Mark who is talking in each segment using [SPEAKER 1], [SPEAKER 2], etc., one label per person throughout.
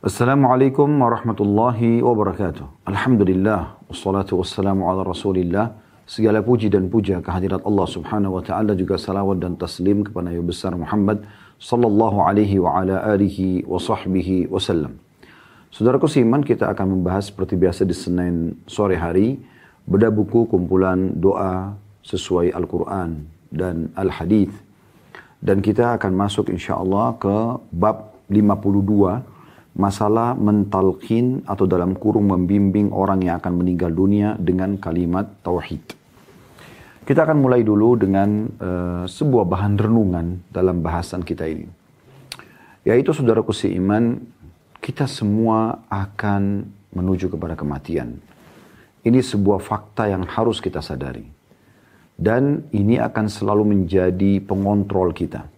[SPEAKER 1] Assalamualaikum warahmatullahi wabarakatuh. Alhamdulillah, wassalatu wassalamu ala rasulillah. Segala puji dan puja kehadirat Allah subhanahu wa ta'ala juga salawat dan taslim kepada Nabi besar Muhammad sallallahu alaihi wa ala alihi wa sahbihi wasallam. Saudaraku seiman kita akan membahas seperti biasa di Senin sore hari beda buku kumpulan doa sesuai Al-Quran dan Al-Hadith. Dan kita akan masuk insya Allah ke bab 52 masalah mentalkin atau dalam kurung membimbing orang yang akan meninggal dunia dengan kalimat tauhid. Kita akan mulai dulu dengan uh, sebuah bahan renungan dalam bahasan kita ini. Yaitu saudaraku seiman, kita semua akan menuju kepada kematian. Ini sebuah fakta yang harus kita sadari. Dan ini akan selalu menjadi pengontrol kita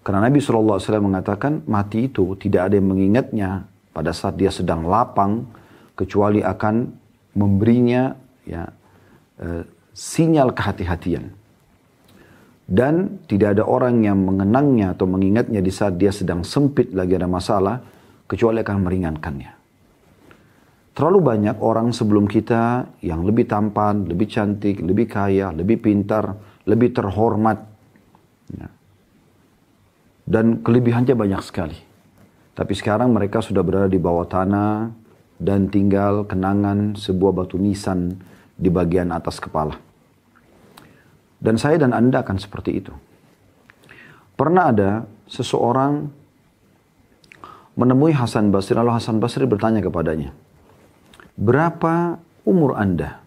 [SPEAKER 1] karena Nabi SAW mengatakan mati itu tidak ada yang mengingatnya pada saat dia sedang lapang kecuali akan memberinya ya, e, sinyal kehati-hatian. Dan tidak ada orang yang mengenangnya atau mengingatnya di saat dia sedang sempit lagi ada masalah kecuali akan meringankannya. Terlalu banyak orang sebelum kita yang lebih tampan, lebih cantik, lebih kaya, lebih pintar, lebih terhormat. Ya dan kelebihannya banyak sekali. Tapi sekarang mereka sudah berada di bawah tanah dan tinggal kenangan sebuah batu nisan di bagian atas kepala. Dan saya dan Anda akan seperti itu. Pernah ada seseorang menemui Hasan Basri, lalu Hasan Basri bertanya kepadanya, berapa umur Anda?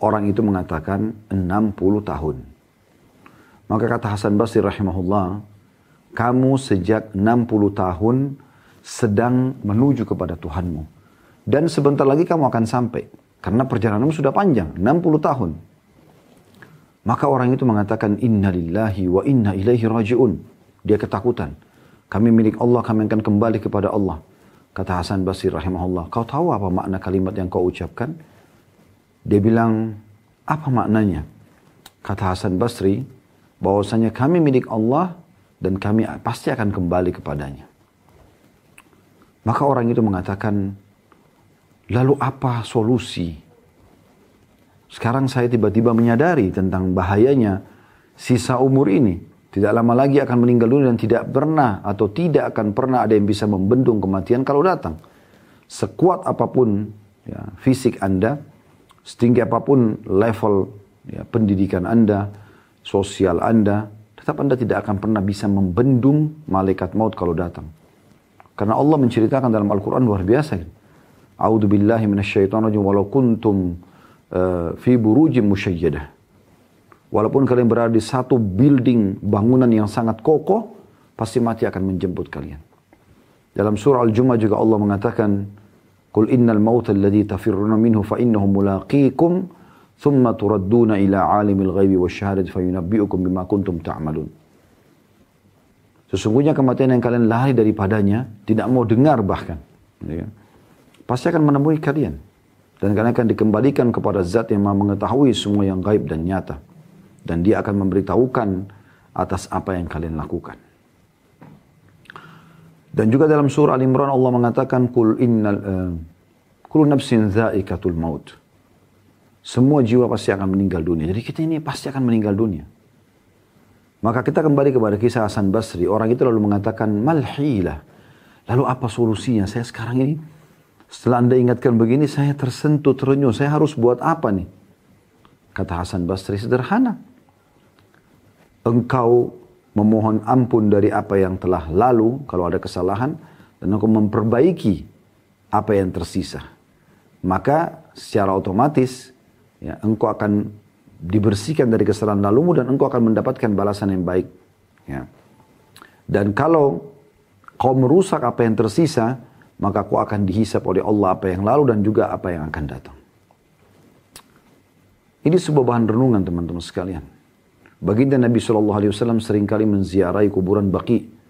[SPEAKER 1] Orang itu mengatakan 60 tahun. Maka kata Hasan Basri rahimahullah, kamu sejak 60 tahun sedang menuju kepada Tuhanmu. Dan sebentar lagi kamu akan sampai. Karena perjalananmu sudah panjang, 60 tahun. Maka orang itu mengatakan, Inna lillahi wa inna ilaihi raji'un. Dia ketakutan. Kami milik Allah, kami akan kembali kepada Allah. Kata Hasan Basri rahimahullah, kau tahu apa makna kalimat yang kau ucapkan? Dia bilang, apa maknanya? Kata Hasan Basri, bahwasanya kami milik Allah dan kami pasti akan kembali kepadanya. Maka orang itu mengatakan, lalu apa solusi? Sekarang saya tiba-tiba menyadari tentang bahayanya sisa umur ini. Tidak lama lagi akan meninggal dunia dan tidak pernah atau tidak akan pernah ada yang bisa membendung kematian kalau datang. Sekuat apa pun ya, fisik Anda, setinggi apa pun level ya, pendidikan Anda, sosial Anda, tetap Anda tidak akan pernah bisa membendung malaikat maut kalau datang. Karena Allah menceritakan dalam Al-Quran luar biasa. A'udhu billahi minasyaitan rajim walau kuntum uh, fi burujim musyayyadah. Walaupun kalian berada di satu building bangunan yang sangat kokoh, pasti mati akan menjemput kalian. Dalam surah Al-Jumu'ah juga Allah mengatakan, Qul innal mauta alladhi tafirruna minhu fa innahu mulaqikum thumma تُرَدُّونَ ila عَالِمِ الْغَيْبِ wasyahadat fayunabbi'ukum بِمَا كُنْتُمْ تَعْمَلُونَ Sesungguhnya kematian yang kalian lari daripadanya, tidak mau dengar bahkan. Ya. Pasti akan menemui kalian. Dan kalian akan dikembalikan kepada zat yang maha mengetahui semua yang gaib dan nyata. Dan dia akan memberitahukan atas apa yang kalian lakukan. Dan juga dalam surah Al-Imran Allah mengatakan, Kul innal, eh, uh, Kul nafsin za'ikatul maut. Semua jiwa pasti akan meninggal dunia. Jadi kita ini pasti akan meninggal dunia. Maka kita kembali kepada kisah Hasan Basri. Orang itu lalu mengatakan, malhilah. Lalu apa solusinya? Saya sekarang ini, setelah anda ingatkan begini, saya tersentuh, terenyuh. Saya harus buat apa nih? Kata Hasan Basri, sederhana. Engkau memohon ampun dari apa yang telah lalu, kalau ada kesalahan, dan engkau memperbaiki apa yang tersisa. Maka secara otomatis ya, engkau akan dibersihkan dari kesalahan lalumu dan engkau akan mendapatkan balasan yang baik. Ya. Dan kalau kau merusak apa yang tersisa, maka kau akan dihisap oleh Allah apa yang lalu dan juga apa yang akan datang. Ini sebuah bahan renungan teman-teman sekalian. Baginda Nabi SAW sering kali menziarahi kuburan baki.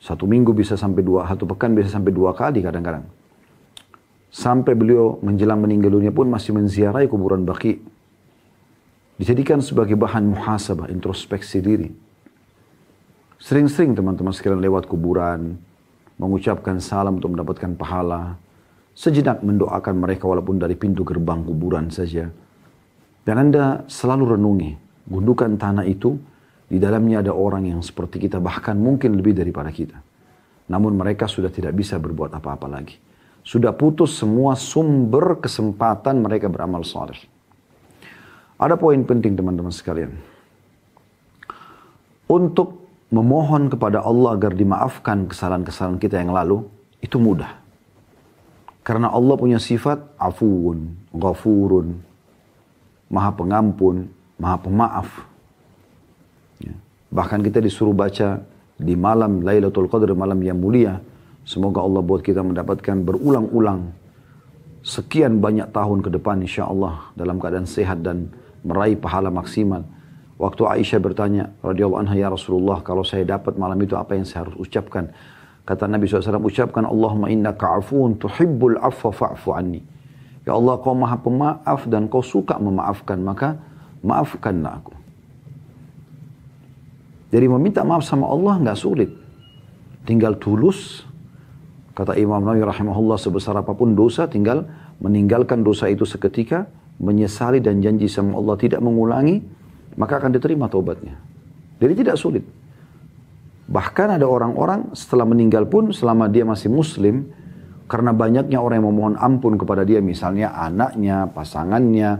[SPEAKER 1] Satu minggu bisa sampai dua, satu pekan bisa sampai dua kali kadang-kadang. Sampai beliau menjelang meninggal dunia pun masih menziarahi kuburan baki. Dijadikan sebagai bahan muhasabah, introspeksi diri. Sering-sering teman-teman sekalian lewat kuburan, mengucapkan salam untuk mendapatkan pahala, sejenak mendoakan mereka walaupun dari pintu gerbang kuburan saja. Dan Anda selalu renungi, gundukan tanah itu, di dalamnya ada orang yang seperti kita, bahkan mungkin lebih daripada kita. Namun mereka sudah tidak bisa berbuat apa-apa lagi. Sudah putus semua sumber kesempatan mereka beramal saleh. Ada poin penting teman-teman sekalian. Untuk memohon kepada Allah agar dimaafkan kesalahan-kesalahan kita yang lalu, itu mudah. Karena Allah punya sifat afuun, ghafurun, maha pengampun, maha pemaaf. Ya. Bahkan kita disuruh baca di malam Lailatul Qadar, malam yang mulia. Semoga Allah buat kita mendapatkan berulang-ulang sekian banyak tahun ke depan insya Allah dalam keadaan sehat dan meraih pahala maksimal. Waktu Aisyah bertanya, radhiyallahu anha ya Rasulullah, kalau saya dapat malam itu apa yang saya harus ucapkan? Kata Nabi SAW, ucapkan Allahumma inna ka'afun tuhibbul afwa fa'fu anni. Ya Allah, kau maha pemaaf dan kau suka memaafkan, maka maafkanlah aku. Jadi meminta maaf sama Allah nggak sulit. Tinggal tulus. Kata Imam Nawawi rahimahullah sebesar apa pun dosa, tinggal meninggalkan dosa itu seketika, menyesali dan janji sama Allah tidak mengulangi, maka akan diterima taubatnya. Jadi tidak sulit. Bahkan ada orang-orang setelah meninggal pun selama dia masih muslim, karena banyaknya orang yang memohon ampun kepada dia, misalnya anaknya, pasangannya,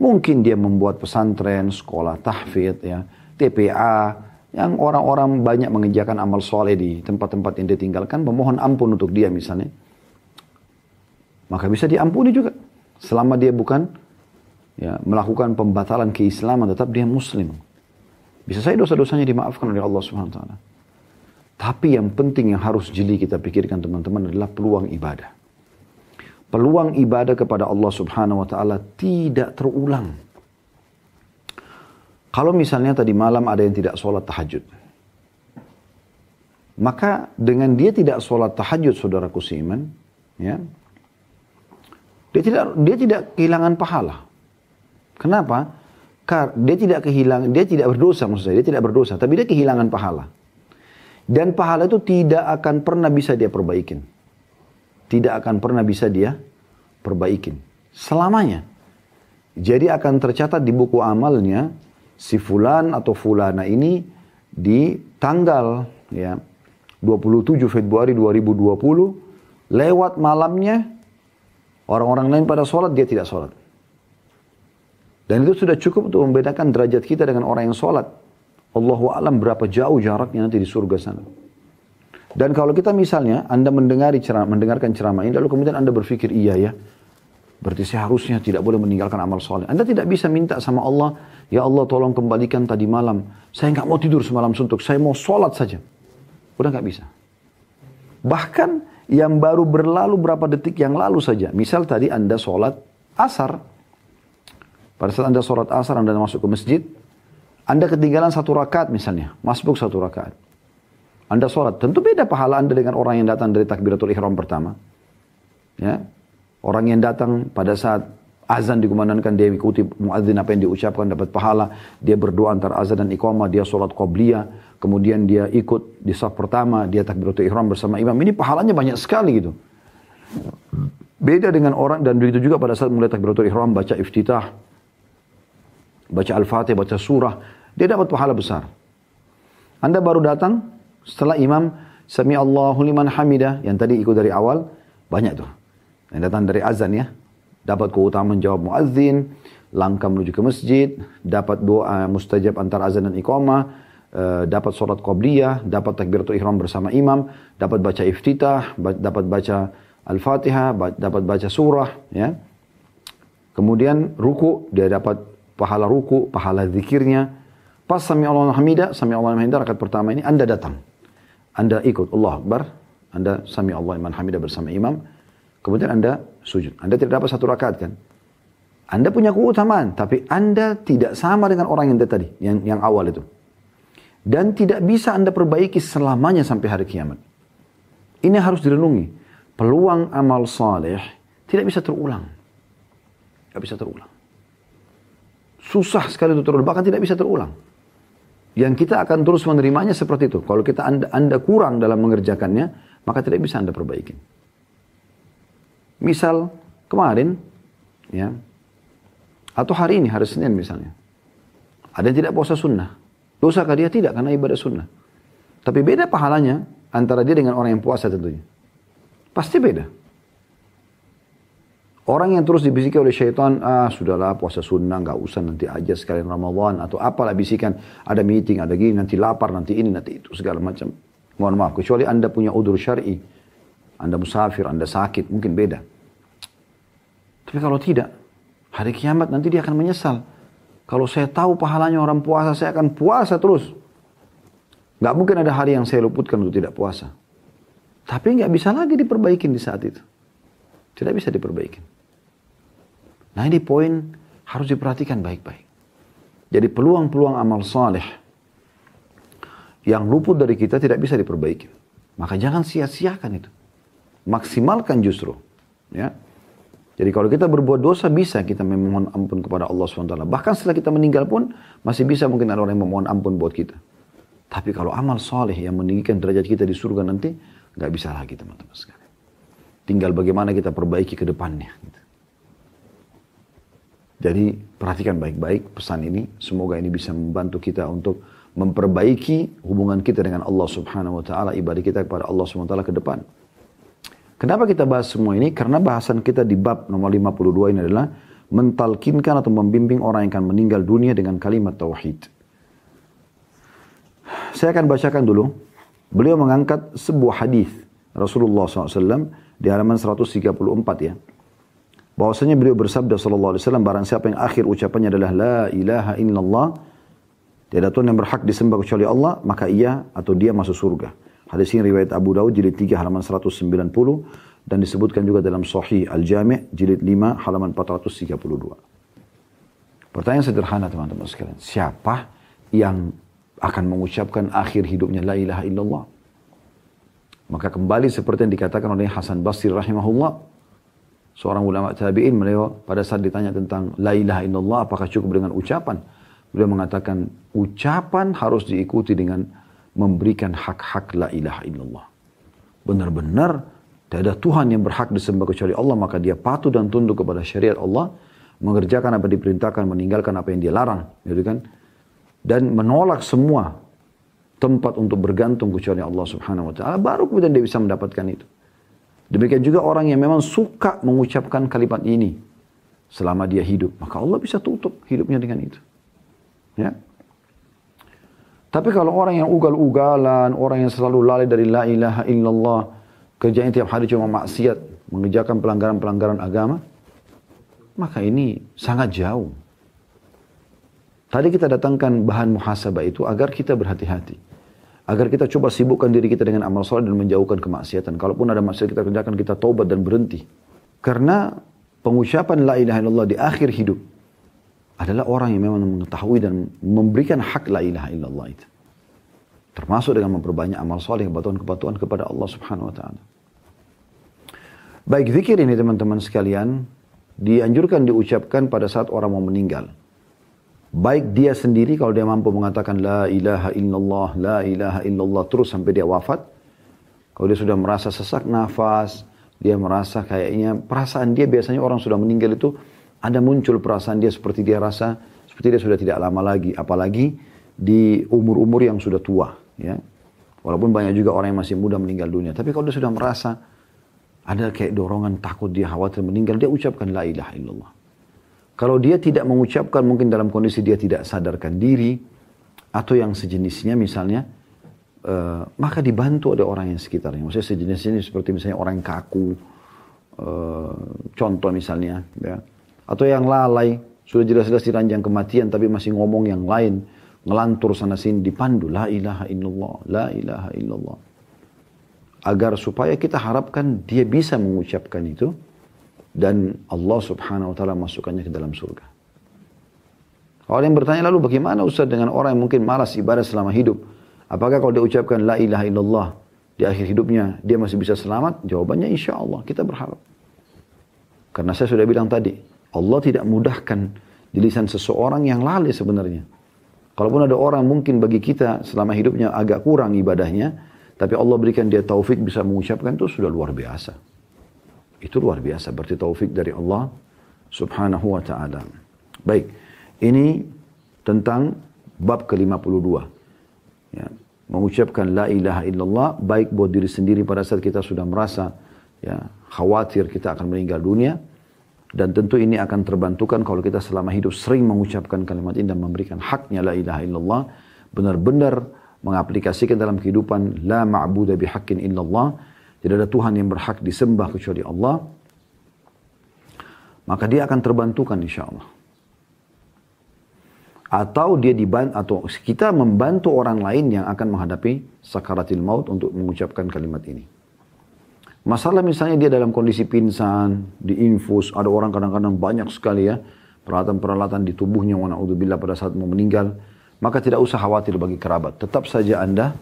[SPEAKER 1] mungkin dia membuat pesantren, sekolah tahfidz, ya, TPA, yang orang-orang banyak mengerjakan amal soleh di tempat-tempat yang dia tinggalkan, memohon ampun untuk dia misalnya. Maka bisa diampuni juga. Selama dia bukan ya, melakukan pembatalan keislaman tetap dia muslim. Bisa saja dosa-dosanya dimaafkan oleh Allah Subhanahu taala. Tapi yang penting yang harus jeli kita pikirkan teman-teman adalah peluang ibadah. Peluang ibadah kepada Allah Subhanahu wa taala tidak terulang. Kalau misalnya tadi malam ada yang tidak sholat tahajud. Maka dengan dia tidak sholat tahajud saudaraku seiman, ya, dia tidak dia tidak kehilangan pahala. Kenapa? Karena dia tidak kehilangan, dia tidak berdosa maksud saya, dia tidak berdosa, tapi dia kehilangan pahala. Dan pahala itu tidak akan pernah bisa dia perbaikin. Tidak akan pernah bisa dia perbaikin. Selamanya. Jadi akan tercatat di buku amalnya si fulan atau fulana ini di tanggal ya 27 Februari 2020 lewat malamnya orang-orang lain pada sholat dia tidak sholat. Dan itu sudah cukup untuk membedakan derajat kita dengan orang yang sholat. Allahu alam berapa jauh jaraknya nanti di surga sana. Dan kalau kita misalnya Anda mendengari ceramah, mendengarkan ceramah ini lalu kemudian Anda berpikir iya ya. Berarti saya harusnya tidak boleh meninggalkan amal soleh. Anda tidak bisa minta sama Allah, ya Allah tolong kembalikan tadi malam. Saya nggak mau tidur semalam suntuk, saya mau sholat saja. Udah nggak bisa. Bahkan yang baru berlalu berapa detik yang lalu saja. Misal tadi Anda sholat asar. Pada saat Anda sholat asar, Anda masuk ke masjid, Anda ketinggalan satu rakaat misalnya, masbuk satu rakaat. Anda sholat, tentu beda pahala Anda dengan orang yang datang dari takbiratul ihram pertama. Ya, Orang yang datang pada saat azan dikumandangkan dia ikuti muadzin apa yang diucapkan dapat pahala. Dia berdoa antara azan dan iqamah, dia sholat qobliyah, kemudian dia ikut di saf pertama, dia takbiratul ihram bersama imam. Ini pahalanya banyak sekali gitu. Beda dengan orang dan begitu juga pada saat mulai takbiratul ihram baca iftitah, baca Al-Fatih, baca surah, dia dapat pahala besar. Anda baru datang setelah imam Sami Allahu liman hamidah yang tadi ikut dari awal, banyak tuh. Yang datang dari azan ya. Dapat keutamaan jawab muazzin, langkah menuju ke masjid, dapat doa mustajab antara azan dan iqamah, uh, dapat sholat qabliyah, dapat takbiratul ihram bersama imam, dapat baca iftitah, dapat baca Al-Fatihah, dapat baca surah, ya. Kemudian ruku, dia dapat pahala ruku, pahala zikirnya. Pas sami Allah hamidah, sami Allah hamidah rakaat pertama ini Anda datang. Anda ikut Allah Akbar, Anda sami Allah iman hamidah bersama imam. Kemudian Anda sujud. Anda tidak dapat satu rakaat kan? Anda punya keutamaan, tapi Anda tidak sama dengan orang yang tadi, yang, yang awal itu. Dan tidak bisa Anda perbaiki selamanya sampai hari kiamat. Ini harus direnungi. Peluang amal saleh tidak bisa terulang. Tidak bisa terulang. Susah sekali untuk terulang, bahkan tidak bisa terulang. Yang kita akan terus menerimanya seperti itu. Kalau kita anda, anda kurang dalam mengerjakannya, maka tidak bisa Anda perbaiki. Misal kemarin, ya, atau hari ini, hari Senin misalnya, ada yang tidak puasa sunnah. Dosakah dia? Tidak, karena ibadah sunnah. Tapi beda pahalanya antara dia dengan orang yang puasa tentunya. Pasti beda. Orang yang terus dibisiki oleh syaitan, ah sudahlah puasa sunnah, nggak usah nanti aja sekalian Ramadan atau apalah bisikan, ada meeting, ada gini, nanti lapar, nanti ini, nanti itu segala macam. Mohon maaf, kecuali anda punya udur syari, anda musafir, anda sakit, mungkin beda. Tapi kalau tidak, hari kiamat nanti dia akan menyesal. Kalau saya tahu pahalanya orang puasa, saya akan puasa terus. Gak mungkin ada hari yang saya luputkan untuk tidak puasa. Tapi nggak bisa lagi diperbaikin di saat itu. Tidak bisa diperbaiki. Nah ini poin harus diperhatikan baik-baik. Jadi peluang-peluang amal saleh yang luput dari kita tidak bisa diperbaiki. Maka jangan sia-siakan itu. Maksimalkan justru. Ya. Jadi kalau kita berbuat dosa bisa kita memohon ampun kepada Allah SWT. Bahkan setelah kita meninggal pun masih bisa mungkin ada orang yang memohon ampun buat kita. Tapi kalau amal soleh yang meninggikan derajat kita di surga nanti, nggak bisa lagi teman-teman sekalian. Tinggal bagaimana kita perbaiki ke depannya. Gitu. Jadi perhatikan baik-baik pesan ini. Semoga ini bisa membantu kita untuk memperbaiki hubungan kita dengan Allah Subhanahu wa taala, ibadah kita kepada Allah Subhanahu wa taala ke depan. Kenapa kita bahas semua ini? Karena bahasan kita di bab nomor 52 ini adalah mentalkinkan atau membimbing orang yang akan meninggal dunia dengan kalimat tauhid. Saya akan bacakan dulu. Beliau mengangkat sebuah hadis Rasulullah SAW di halaman 134 ya bahwasanya beliau bersabda sallallahu alaihi wasallam barang siapa yang akhir ucapannya adalah la ilaha illallah tiada Tuhan yang berhak disembah kecuali Allah maka ia atau dia masuk surga hadis ini riwayat Abu Daud jilid 3 halaman 190 dan disebutkan juga dalam Sahih Al-Jami' jilid 5 halaman 432 pertanyaan sederhana teman-teman sekalian. Siapa yang akan mengucapkan akhir hidupnya la ilaha illallah? Maka kembali seperti yang dikatakan oleh Hasan Basri rahimahullah seorang ulama tabi'in beliau pada saat ditanya tentang la ilaha illallah apakah cukup dengan ucapan? Beliau mengatakan ucapan harus diikuti dengan memberikan hak-hak la ilaha illallah benar-benar tidak ada Tuhan yang berhak disembah kecuali Allah maka dia patuh dan tunduk kepada syariat Allah mengerjakan apa diperintahkan meninggalkan apa yang dia larang gitu kan dan menolak semua tempat untuk bergantung kecuali Allah Subhanahu wa taala baru kemudian dia bisa mendapatkan itu Demikian juga orang yang memang suka mengucapkan kalimat ini selama dia hidup, maka Allah bisa tutup hidupnya dengan itu. Ya. Tapi kalau orang yang ugal-ugalan, orang yang selalu lalai dari la ilaha illallah, kerjanya tiap hari cuma maksiat, mengerjakan pelanggaran-pelanggaran agama, maka ini sangat jauh. Tadi kita datangkan bahan muhasabah itu agar kita berhati-hati. Agar kita coba sibukkan diri kita dengan amal soleh dan menjauhkan kemaksiatan. Kalaupun ada maksiat kita kerjakan, kita taubat dan berhenti. Karena pengucapan la ilaha illallah di akhir hidup adalah orang yang memang mengetahui dan memberikan hak la ilaha illallah itu. Termasuk dengan memperbanyak amal soleh, kebatuan-kebatuan kepada Allah subhanahu wa ta'ala. Baik zikir ini teman-teman sekalian, dianjurkan diucapkan pada saat orang mau meninggal. Baik dia sendiri kalau dia mampu mengatakan la ilaha illallah, la ilaha illallah terus sampai dia wafat. Kalau dia sudah merasa sesak nafas, dia merasa kayaknya perasaan dia biasanya orang sudah meninggal itu ada muncul perasaan dia seperti dia rasa seperti dia sudah tidak lama lagi, apalagi di umur-umur yang sudah tua, ya. Walaupun banyak juga orang yang masih muda meninggal dunia, tapi kalau dia sudah merasa ada kayak dorongan takut dia khawatir meninggal, dia ucapkan la ilaha illallah. Kalau dia tidak mengucapkan mungkin dalam kondisi dia tidak sadarkan diri atau yang sejenisnya misalnya, uh, maka dibantu oleh orang yang sekitarnya. Maksudnya sejenisnya ini seperti misalnya orang kaku, uh, contoh misalnya, ya. Atau yang lalai, sudah jelas-jelas diranjang kematian tapi masih ngomong yang lain, ngelantur sana sini dipandu, la ilaha illallah, la ilaha illallah. Agar supaya kita harapkan dia bisa mengucapkan itu, dan Allah subhanahu wa ta'ala masukkannya ke dalam surga. Orang yang bertanya lalu bagaimana Ustaz dengan orang yang mungkin malas ibadah selama hidup? Apakah kalau dia ucapkan la ilaha illallah di akhir hidupnya dia masih bisa selamat? Jawabannya insya Allah kita berharap. Karena saya sudah bilang tadi, Allah tidak mudahkan di lisan seseorang yang lalai sebenarnya. Kalaupun ada orang mungkin bagi kita selama hidupnya agak kurang ibadahnya, Tapi Allah berikan dia taufik bisa mengucapkan itu sudah luar biasa. Itu luar biasa. Berarti taufik dari Allah subhanahu wa ta'ala. Baik. Ini tentang bab ke-52. Ya, mengucapkan la ilaha illallah baik buat diri sendiri pada saat kita sudah merasa ya khawatir kita akan meninggal dunia dan tentu ini akan terbantukan kalau kita selama hidup sering mengucapkan kalimat ini dan memberikan haknya la ilaha illallah benar-benar mengaplikasikan dalam kehidupan la ma'budu bihaqqin illallah. Tidak ada Tuhan yang berhak disembah kecuali Allah. Maka dia akan terbantukan insya Allah atau dia dibantu atau kita membantu orang lain yang akan menghadapi sakaratil maut untuk mengucapkan kalimat ini. Masalah misalnya dia dalam kondisi pingsan, diinfus, ada orang kadang-kadang banyak sekali ya peralatan-peralatan di tubuhnya wa naudzubillah pada saat mau meninggal, maka tidak usah khawatir bagi kerabat. Tetap saja Anda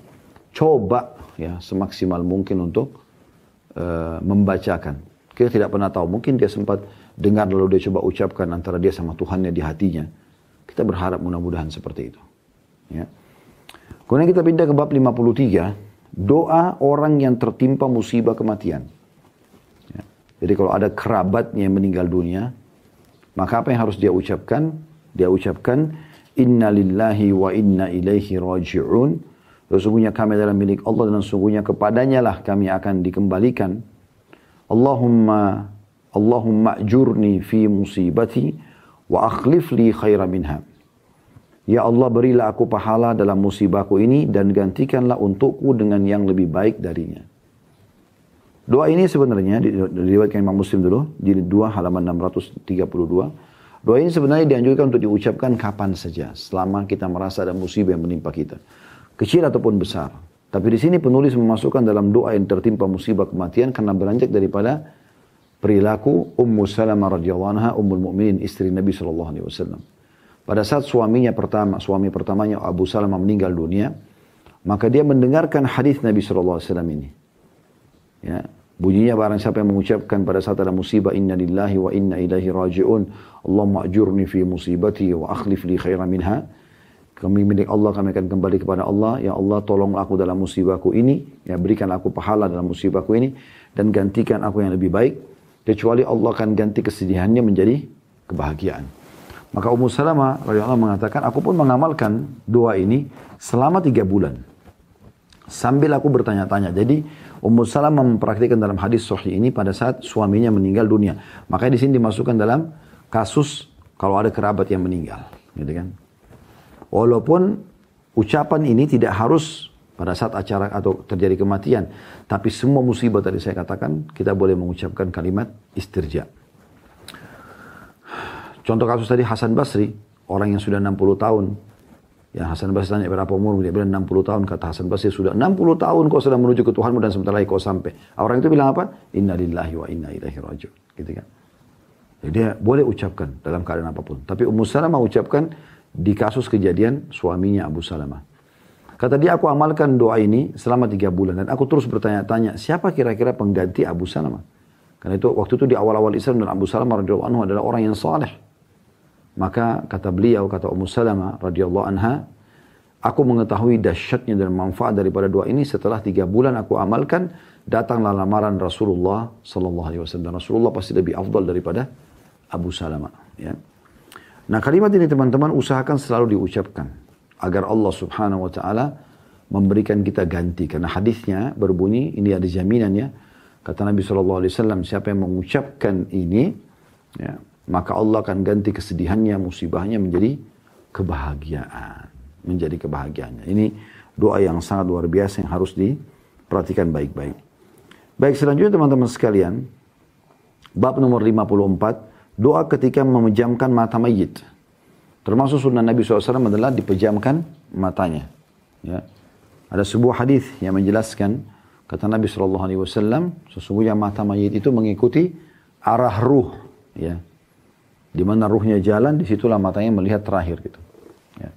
[SPEAKER 1] coba ya semaksimal mungkin untuk uh, membacakan. Kita tidak pernah tahu, mungkin dia sempat dengar lalu dia coba ucapkan antara dia sama Tuhannya di hatinya kita berharap mudah-mudahan seperti itu. Ya. Kemudian kita pindah ke bab 53, doa orang yang tertimpa musibah kematian. Ya. Jadi kalau ada kerabatnya yang meninggal dunia, maka apa yang harus dia ucapkan? Dia ucapkan, Inna lillahi wa inna ilaihi raji'un. Sesungguhnya kami adalah milik Allah dan sesungguhnya kepadanya lah kami akan dikembalikan. Allahumma Allahumma ajurni fi musibati wa akhlif li khaira minha. Ya Allah berilah aku pahala dalam musibahku ini dan gantikanlah untukku dengan yang lebih baik darinya. Doa ini sebenarnya diriwayatkan Imam Muslim dulu di dua halaman 632. Doa ini sebenarnya dianjurkan untuk diucapkan kapan saja selama kita merasa ada musibah yang menimpa kita. Kecil ataupun besar. Tapi di sini penulis memasukkan dalam doa yang tertimpa musibah kematian karena beranjak daripada perilaku Ummu Salamah radhiyallahu anha Ummul Mukminin istri Nabi sallallahu alaihi wasallam. Pada saat suaminya pertama, suami pertamanya Abu Salamah meninggal dunia, maka dia mendengarkan hadis Nabi wasallam ini. Ya, bunyinya barang siapa yang mengucapkan pada saat ada musibah inna lillahi wa inna ilaihi raji'un Allahumma ajurni fi musibati wa akhlif li khairan minha kami milik Allah, kami akan kembali kepada Allah. Ya Allah, tolong aku dalam musibahku ini. Ya, berikan aku pahala dalam musibahku ini. Dan gantikan aku yang lebih baik kecuali Allah akan ganti kesedihannya menjadi kebahagiaan. Maka Ummu Salamah radhiyallahu mengatakan, aku pun mengamalkan doa ini selama tiga bulan. Sambil aku bertanya-tanya. Jadi Ummu Salamah mempraktikkan dalam hadis sahih ini pada saat suaminya meninggal dunia. Makanya di sini dimasukkan dalam kasus kalau ada kerabat yang meninggal. Gitu kan. Walaupun ucapan ini tidak harus pada saat acara atau terjadi kematian. Tapi semua musibah tadi saya katakan, kita boleh mengucapkan kalimat istirja. Contoh kasus tadi Hasan Basri, orang yang sudah 60 tahun. Ya Hasan Basri tanya berapa umur, dia bilang 60 tahun. Kata Hasan Basri, sudah 60 tahun kau sudah menuju ke Tuhanmu dan sebentar lagi kau sampai. Orang itu bilang apa? Inna lillahi wa inna ilaihi rajiun. Gitu kan. Jadi dia boleh ucapkan dalam keadaan apa pun. Tapi Ummu Salamah ucapkan di kasus kejadian suaminya Abu Salamah. Kata dia, aku amalkan doa ini selama tiga bulan. Dan aku terus bertanya-tanya, siapa kira-kira pengganti Abu Salamah? Karena itu waktu itu di awal-awal Islam dan Abu Salamah anhu adalah orang yang saleh. Maka kata beliau, kata Ummu Salamah radhiyallahu anha, aku mengetahui dahsyatnya dan manfaat daripada doa ini setelah tiga bulan aku amalkan, datanglah lamaran Rasulullah sallallahu alaihi wasallam. Rasulullah pasti lebih afdal daripada Abu Salamah. Ya. Nah kalimat ini teman-teman usahakan selalu diucapkan agar Allah Subhanahu wa taala memberikan kita ganti karena hadisnya berbunyi ini ada jaminannya kata Nabi wasallam siapa yang mengucapkan ini ya, maka Allah akan ganti kesedihannya musibahnya menjadi kebahagiaan menjadi kebahagiaannya ini doa yang sangat luar biasa yang harus diperhatikan baik-baik baik selanjutnya teman-teman sekalian bab nomor 54 doa ketika memejamkan mata mayit Termasuk sunnah Nabi SAW adalah dipejamkan matanya. Ya. Ada sebuah hadis yang menjelaskan kata Nabi SAW sesungguhnya mata mayit itu mengikuti arah ruh. Ya. Di mana ruhnya jalan, di situlah matanya melihat terakhir gitu. Ya.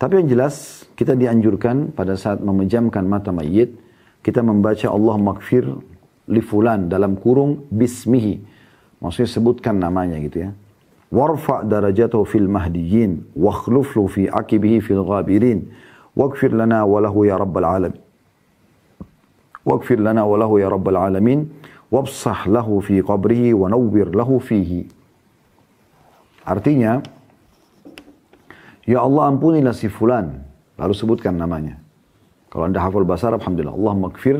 [SPEAKER 1] Tapi yang jelas kita dianjurkan pada saat memejamkan mata mayit kita membaca Allah makfir li fulan dalam kurung bismihi. Maksudnya sebutkan namanya gitu ya warfa darajatahu fil mahdiyin wakhluflu fi akibihi fil ghabirin waghfir lana wa lahu ya rabbal alamin waghfir lana wa lahu ya rabbal alamin wabsah lahu fi qabrihi wa nawwir lahu fihi. Artinya, Ya Allah ampunilah si fulan. Lalu sebutkan namanya. Kalau anda hafal bahasa Arab, Alhamdulillah. Allah makfir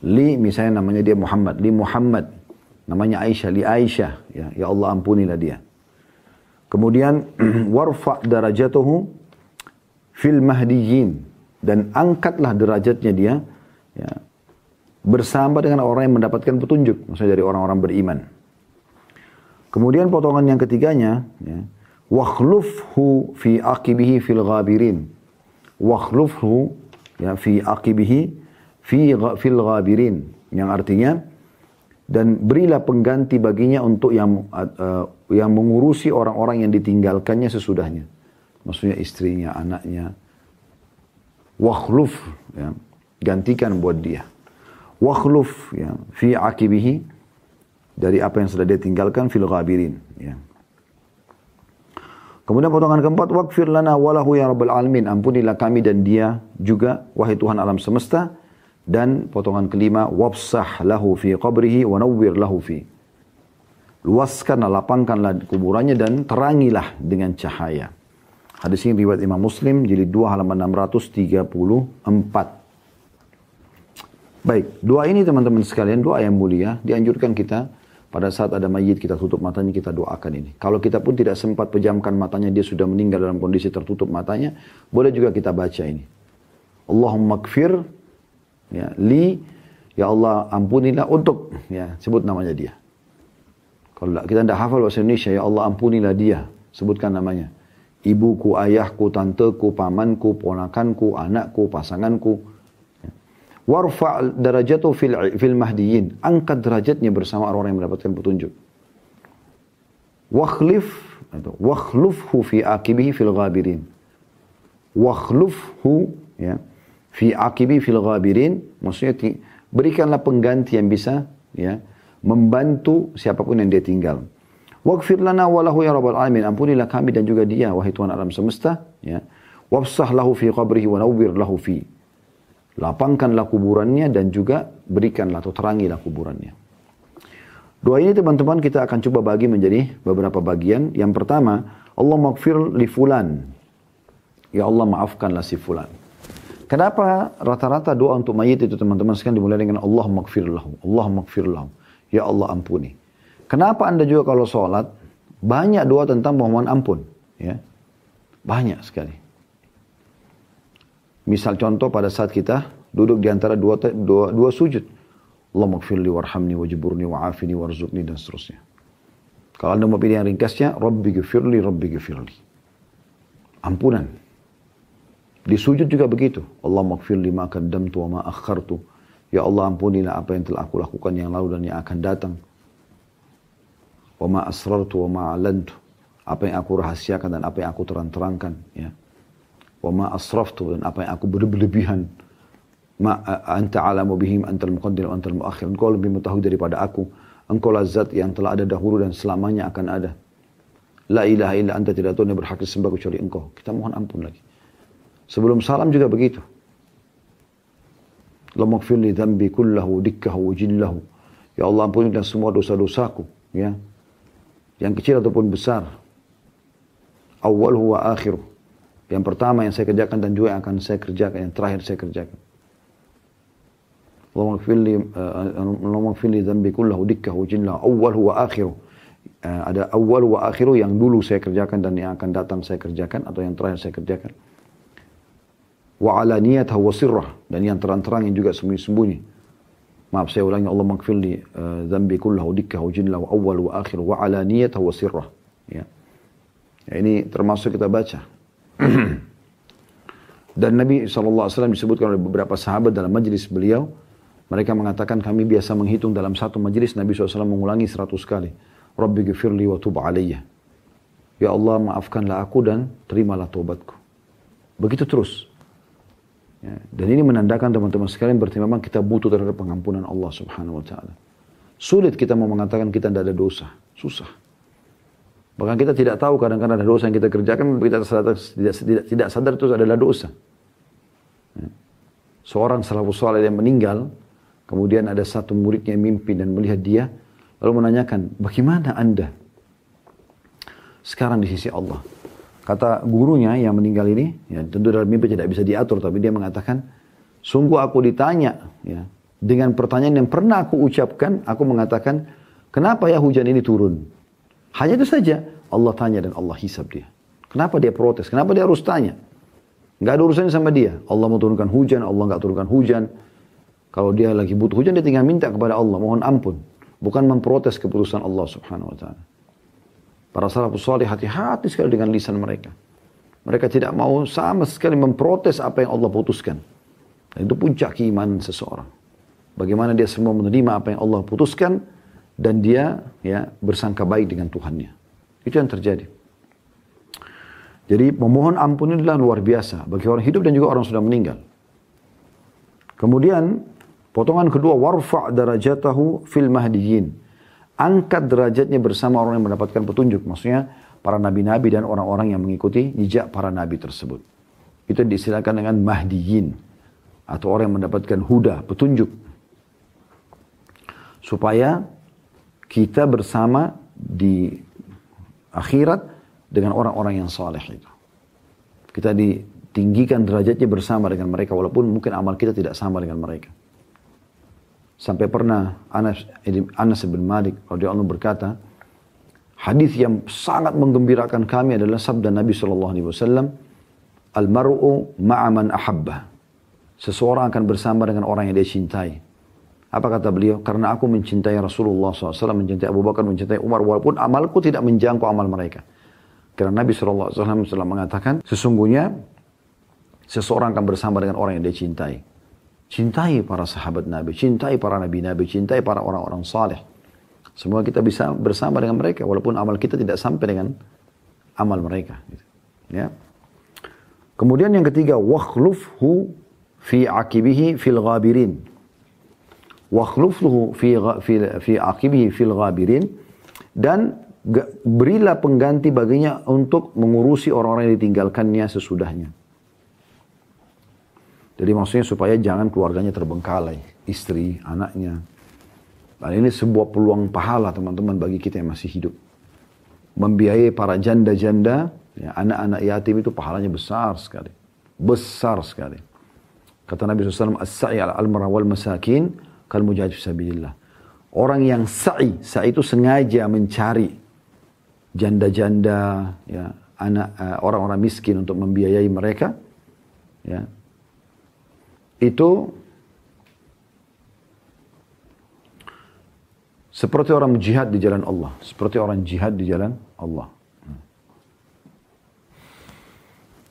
[SPEAKER 1] li, misalnya namanya dia Muhammad. Li Muhammad. Namanya Aisyah, li Aisyah. Ya, ya Allah ampunilah dia. Kemudian, warfa darajatuhu fil mahdiyin. Dan angkatlah derajatnya dia. Ya, bersama dengan orang yang mendapatkan petunjuk. Maksudnya dari orang-orang beriman. Kemudian potongan yang ketiganya, ya, wakhlufhu fi aqibihi fil ghabirin. Wakhlufhu ya fi aqibihi fi fil ghabirin yang artinya dan berilah pengganti baginya untuk yang uh, yang mengurusi orang-orang yang ditinggalkannya sesudahnya. Maksudnya istrinya, anaknya. Wakhluf ya, gantikan buat dia. Wakhluf ya, fi akibihi dari apa yang sudah dia tinggalkan fil ghabirin ya. Kemudian potongan keempat, wakfir lana walahu ya rabbal alamin. Ampunilah kami dan dia juga, wahai Tuhan alam semesta. Dan potongan kelima, wabsah lahu fi qabrihi wa nawwir lahu fi. Luaskanlah, lapangkanlah kuburannya dan terangilah dengan cahaya. Hadis ini riwayat Imam Muslim, jilid 2 halaman 634. Baik, doa ini teman-teman sekalian, doa yang mulia, dianjurkan kita pada saat ada mayit kita tutup matanya kita doakan ini. Kalau kita pun tidak sempat pejamkan matanya dia sudah meninggal dalam kondisi tertutup matanya, boleh juga kita baca ini. Allahumma kfir ya, li ya Allah ampunilah untuk ya sebut namanya dia. Kalau kita tidak hafal bahasa Indonesia ya Allah ampunilah dia, sebutkan namanya. Ibuku, ayahku, tanteku, pamanku, ponakanku, anakku, pasanganku, warfa darajatu fil fil mahdiyin angkat derajatnya bersama orang-orang yang mendapatkan petunjuk. Wakhlif atau wakhlufhu fi akibihi fil ghabirin. Wakhlufhu ya fi akibi fil ghabirin. Maksudnya berikanlah pengganti yang bisa ya membantu siapa pun yang dia tinggal. Waghfir lana walahu ya rabbal alamin. Ampunilah kami dan juga dia wahai Tuhan alam semesta ya. Wafsah lahu fi qabrihi wa nawwir lahu fi lapangkanlah kuburannya dan juga berikanlah atau terangilah kuburannya. Doa ini teman-teman kita akan coba bagi menjadi beberapa bagian. Yang pertama, Allah maghfir li fulan. Ya Allah maafkanlah si fulan. Kenapa rata-rata doa untuk mayit itu teman-teman sekalian dimulai dengan Allah maghfir lahu. Allah maghfir lahu. Ya Allah ampuni. Kenapa anda juga kalau sholat banyak doa tentang mohon ampun. Ya, Banyak sekali. Misal contoh pada saat kita duduk di antara dua, dua, dua sujud. Allah magfirli warhamni wajiburni wa'afini warzuqni dan seterusnya. Kalau anda mau pilih yang ringkasnya, Rabbi gifirli, Rabbi gifirli. Ampunan. Di sujud juga begitu. Allah magfirli ma qaddamtu wa ma akhartu. Ya Allah ampunilah apa yang telah aku lakukan yang lalu dan yang akan datang. Wa ma asrartu wa ma alantu. Apa yang aku rahasiakan dan apa yang aku terang-terangkan. Ya wa ma asraftu dan apa yang aku berlebihan. ma anta alamu bihim antal muqaddim wa antal muakhir engkau lebih mengetahui daripada aku. Engkau zat yang telah ada dahulu dan selamanya akan ada. La ilaha illa anta tidak tahu yang berhak disembah kecuali engkau. Kita mohon ampun lagi. Sebelum salam juga begitu. Allahumma gfir li dhanbi kullahu dikkahu jillahu. Ya Allah ampunilah semua dosa-dosaku ya. Yang kecil ataupun besar. Awal wa akhiruh yang pertama yang saya kerjakan dan juga yang akan saya kerjakan, yang terakhir saya kerjakan. Allahumma gfirli uh, Allahumma gfirli dhanbi kullahu dikkahu jinlahu awal wa akhiru. Uh, ada awal wa akhiru yang dulu saya kerjakan dan yang akan datang saya kerjakan atau yang terakhir saya kerjakan. Wa ala niyat wa sirrah dan yang terang-terang yang juga sembunyi-sembunyi. Maaf saya ulangi Allah magfirli uh, dhanbi kullahu dikkahu jinlahu awal wa akhiru wa ala niyat wa sirrah. Ya. ya. Ini termasuk kita baca. Dan Nabi SAW disebutkan oleh beberapa sahabat dalam majlis beliau, mereka mengatakan kami biasa menghitung dalam satu majlis Nabi SAW mengulangi seratus kali. Rabbi gifirli wa tub alaiya. Ya Allah maafkanlah aku dan terimalah tobatku. Begitu terus. Ya, dan ini menandakan teman-teman sekalian berarti memang kita butuh terhadap pengampunan Allah subhanahu wa ta'ala. Sulit kita mau mengatakan kita tidak ada dosa. Susah. Bahkan kita tidak tahu kadang-kadang ada dosa yang kita kerjakan, kita sadar, tidak, tidak, tidak sadar itu adalah dosa. Ya. Seorang salafus saleh yang meninggal, Kemudian ada satu muridnya yang mimpi dan melihat dia, lalu menanyakan, bagaimana anda sekarang di sisi Allah? Kata gurunya yang meninggal ini, ya tentu dalam mimpi tidak bisa diatur, tapi dia mengatakan, sungguh aku ditanya, ya dengan pertanyaan yang pernah aku ucapkan, aku mengatakan, kenapa ya hujan ini turun? Hanya itu saja, Allah tanya dan Allah hisab dia. Kenapa dia protes? Kenapa dia harus tanya? Gak ada urusannya sama dia. Allah mau turunkan hujan, Allah nggak turunkan hujan. Kalau dia lagi butuh hujan, dia tinggal minta kepada Allah, mohon ampun. Bukan memprotes keputusan Allah subhanahu wa ta'ala. Para salafus salih hati-hati sekali dengan lisan mereka. Mereka tidak mau sama sekali memprotes apa yang Allah putuskan. Dan itu puncak keimanan seseorang. Bagaimana dia semua menerima apa yang Allah putuskan dan dia ya bersangka baik dengan Tuhannya. Itu yang terjadi. Jadi memohon ampun adalah luar biasa bagi orang hidup dan juga orang sudah meninggal. Kemudian Potongan kedua, warfa' darajatahu fil mahdiyin. Angkat derajatnya bersama orang yang mendapatkan petunjuk. Maksudnya para nabi-nabi dan orang-orang yang mengikuti jejak para nabi tersebut. Itu diistilahkan dengan mahdiyin. Atau orang yang mendapatkan huda, petunjuk. Supaya kita bersama di akhirat dengan orang-orang yang saleh itu. Kita ditinggikan derajatnya bersama dengan mereka walaupun mungkin amal kita tidak sama dengan mereka. Sampai pernah Anas, Anas bin Malik radhiyallahu berkata, hadis yang sangat menggembirakan kami adalah sabda Nabi Shallallahu Alaihi Wasallam, "Al-mar'u ma'aman ahabba." Seseorang akan bersama dengan orang yang dia cintai. Apa kata beliau? Karena aku mencintai Rasulullah SAW, mencintai Abu Bakar, mencintai Umar, walaupun amalku tidak menjangkau amal mereka. Karena Nabi SAW mengatakan, sesungguhnya seseorang akan bersama dengan orang yang dia cintai. Cintai para sahabat Nabi, cintai para nabi-nabi, cintai para orang-orang saleh. Semua kita bisa bersama dengan mereka walaupun amal kita tidak sampai dengan amal mereka. Ya. Kemudian yang ketiga, wakhlufhu fi akibihi fil ghabirin. Wakhlufhu fi, fi, fi akibihi fil ghabirin. Dan berilah pengganti baginya untuk mengurusi orang-orang yang ditinggalkannya sesudahnya. Jadi maksudnya supaya jangan keluarganya terbengkalai, istri, anaknya. Dan ini sebuah peluang pahala teman-teman bagi kita yang masih hidup. Membiayai para janda-janda, ya, anak-anak yatim itu pahalanya besar sekali. Besar sekali. Kata Nabi SAW, As-sa'i al-almara wal masakin, kal mujahid fisabilillah. Orang yang sa'i, sa'i itu sengaja mencari janda-janda, ya, anak eh, orang-orang miskin untuk membiayai mereka, ya, itu seperti orang jihad di jalan Allah, seperti orang jihad di jalan Allah.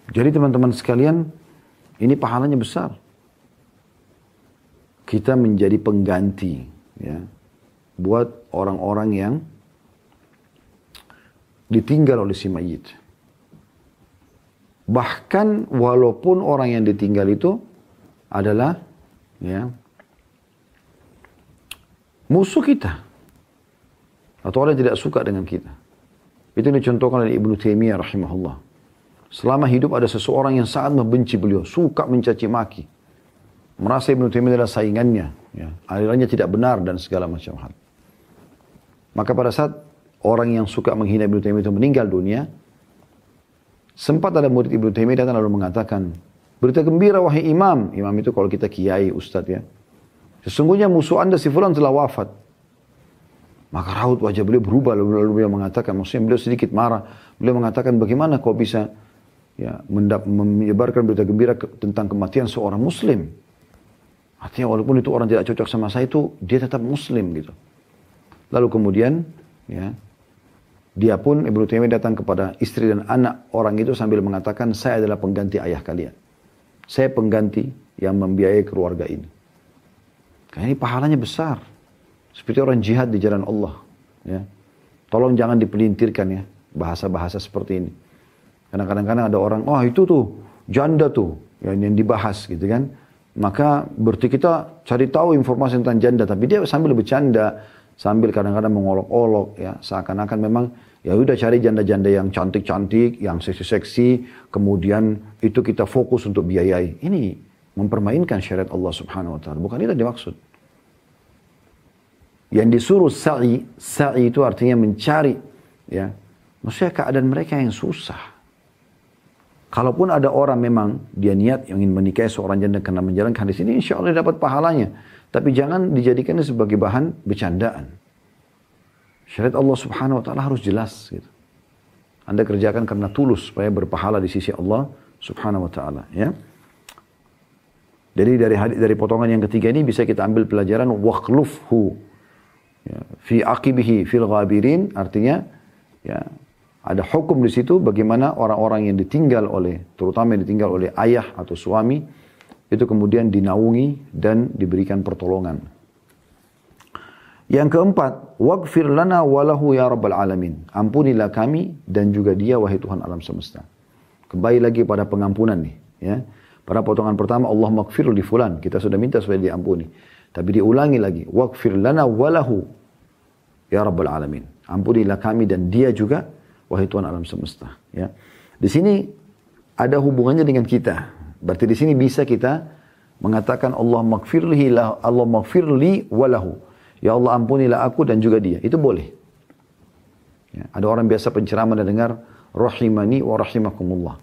[SPEAKER 1] Jadi teman-teman sekalian, ini pahalanya besar. Kita menjadi pengganti ya buat orang-orang yang ditinggal oleh si mayit. Bahkan walaupun orang yang ditinggal itu adalah ya musuh kita atau orang yang tidak suka dengan kita. Itu dicontohkan oleh Ibnu Taimiyah rahimahullah. Selama hidup ada seseorang yang sangat membenci beliau, suka mencaci maki. Merasa Ibnu Taimiyah adalah saingannya, ya. alirannya tidak benar dan segala macam hal. Maka pada saat orang yang suka menghina Ibnu Taimiyah itu meninggal dunia, sempat ada murid Ibnu Taimiyah datang lalu mengatakan, Berita gembira wahai imam. Imam itu kalau kita kiai, ustadz ya. Sesungguhnya musuh anda si fulan telah wafat. Maka raut wajah beliau berubah lalu, lalu beliau mengatakan, maksudnya beliau sedikit marah. Beliau mengatakan bagaimana kau bisa ya menyebarkan berita gembira ke, tentang kematian seorang muslim. Artinya walaupun itu orang tidak cocok sama saya itu dia tetap muslim gitu. Lalu kemudian ya dia pun Ibnu Taimiyah datang kepada istri dan anak orang itu sambil mengatakan saya adalah pengganti ayah kalian. Saya pengganti yang membiayai keluarga ini. Karena ini pahalanya besar. Seperti orang jihad di jalan Allah. Ya. Tolong jangan dipelintirkan ya bahasa-bahasa seperti ini. Karena kadang-kadang ada orang, oh itu tuh janda tuh yang, yang dibahas gitu kan. Maka berarti kita cari tahu informasi tentang janda, tapi dia sambil bercanda, sambil kadang-kadang mengolok-olok ya, seakan-akan memang Ya udah cari janda-janda yang cantik-cantik, yang seksi-seksi, kemudian itu kita fokus untuk biayai. Ini mempermainkan syariat Allah Subhanahu wa taala. Bukan itu dimaksud. Yang disuruh sa'i, sa'i itu artinya mencari. ya Maksudnya keadaan mereka yang susah. Kalaupun ada orang memang dia niat ingin menikahi seorang janda karena menjalankan hadis ini, insya Allah dapat pahalanya. Tapi jangan dijadikannya sebagai bahan bercandaan. Syariat Allah subhanahu wa ta'ala harus jelas. Gitu. Anda kerjakan karena tulus supaya berpahala di sisi Allah subhanahu wa ta'ala. Ya. Jadi dari dari potongan yang ketiga ini bisa kita ambil pelajaran waqlufhu ya, fi aqibihi fil ghabirin artinya ya ada hukum di situ bagaimana orang-orang yang ditinggal oleh terutama yang ditinggal oleh ayah atau suami itu kemudian dinaungi dan diberikan pertolongan. Yang keempat, waghfir lana walahu ya rabbal alamin. Ampunilah kami dan juga dia wahai Tuhan alam semesta. Kembali lagi pada pengampunan nih, ya. Pada potongan pertama Allah maghfir li fulan. Kita sudah minta supaya diampuni. Tapi diulangi lagi. Waghfir lana walahu. Ya Rabbal Alamin. Ampunilah kami dan dia juga. Wahai Tuhan alam semesta. Ya. Di sini ada hubungannya dengan kita. Berarti di sini bisa kita mengatakan Allah maghfirli Allah maghfirli walahu. Ya Allah ampunilah aku dan juga dia. Itu boleh. Ya. Ada orang biasa penceramah dan dengar rahimani wa rahimakumullah.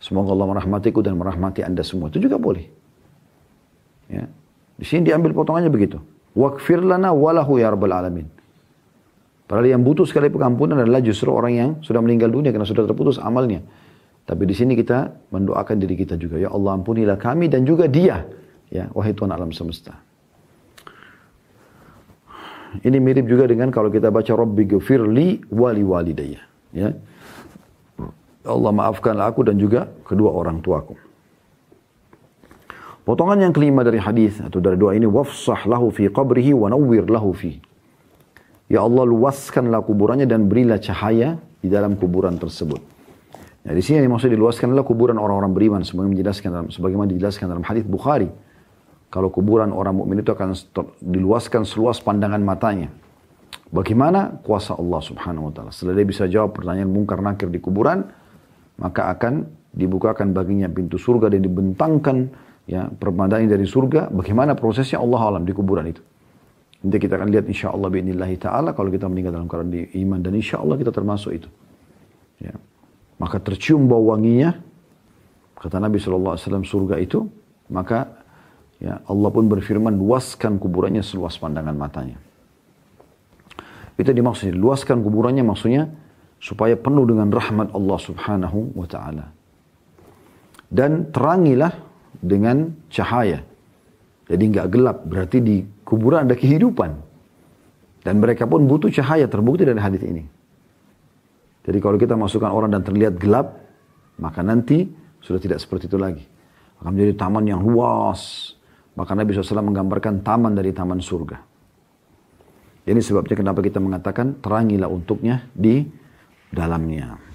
[SPEAKER 1] Semoga Allah merahmatiku dan merahmati anda semua. Itu juga boleh. Ya. Di sini diambil potongannya begitu. Wakfir lana walahu ya rabbal alamin. Padahal yang butuh sekali pengampunan adalah justru orang yang sudah meninggal dunia karena sudah terputus amalnya. Tapi di sini kita mendoakan diri kita juga. Ya Allah ampunilah kami dan juga dia. Ya, wahai Tuhan alam semesta. Ini mirip juga dengan kalau kita baca Rabbi gfirli wali walidayya. Ya. Allah maafkanlah aku dan juga kedua orang tuaku. Potongan yang kelima dari hadis atau dari doa ini wafsah lahu fi qabrihi wa nawwir lahu fi. Ya Allah luaskanlah kuburannya dan berilah cahaya di dalam kuburan tersebut. Nah, di sini yang maksud diluaskanlah kuburan orang-orang beriman sebagaimana dijelaskan dalam sebagaimana dijelaskan dalam hadis Bukhari. Kalau kuburan orang mukmin itu akan diluaskan seluas pandangan matanya. Bagaimana kuasa Allah Subhanahu wa taala? Setelah dia bisa jawab pertanyaan mungkar nakir di kuburan, maka akan dibukakan baginya pintu surga dan dibentangkan ya permadani dari surga. Bagaimana prosesnya Allah alam di kuburan itu. Nanti kita akan lihat insya Allah biinillahi ta'ala kalau kita meninggal dalam keadaan iman dan insya Allah kita termasuk itu. Ya. Maka tercium bau wanginya, kata Nabi SAW surga itu, maka ya Allah pun berfirman luaskan kuburannya seluas pandangan matanya. Itu dimaksud, luaskan kuburannya maksudnya supaya penuh dengan rahmat Allah Subhanahu wa taala. Dan terangilah dengan cahaya. Jadi nggak gelap, berarti di kuburan ada kehidupan. Dan mereka pun butuh cahaya, terbukti dari hadis ini. Jadi kalau kita masukkan orang dan terlihat gelap, maka nanti sudah tidak seperti itu lagi. Akan menjadi taman yang luas. Maka Nabi SAW menggambarkan taman dari taman surga. Ini sebabnya kenapa kita mengatakan terangilah untuknya di dalamnya.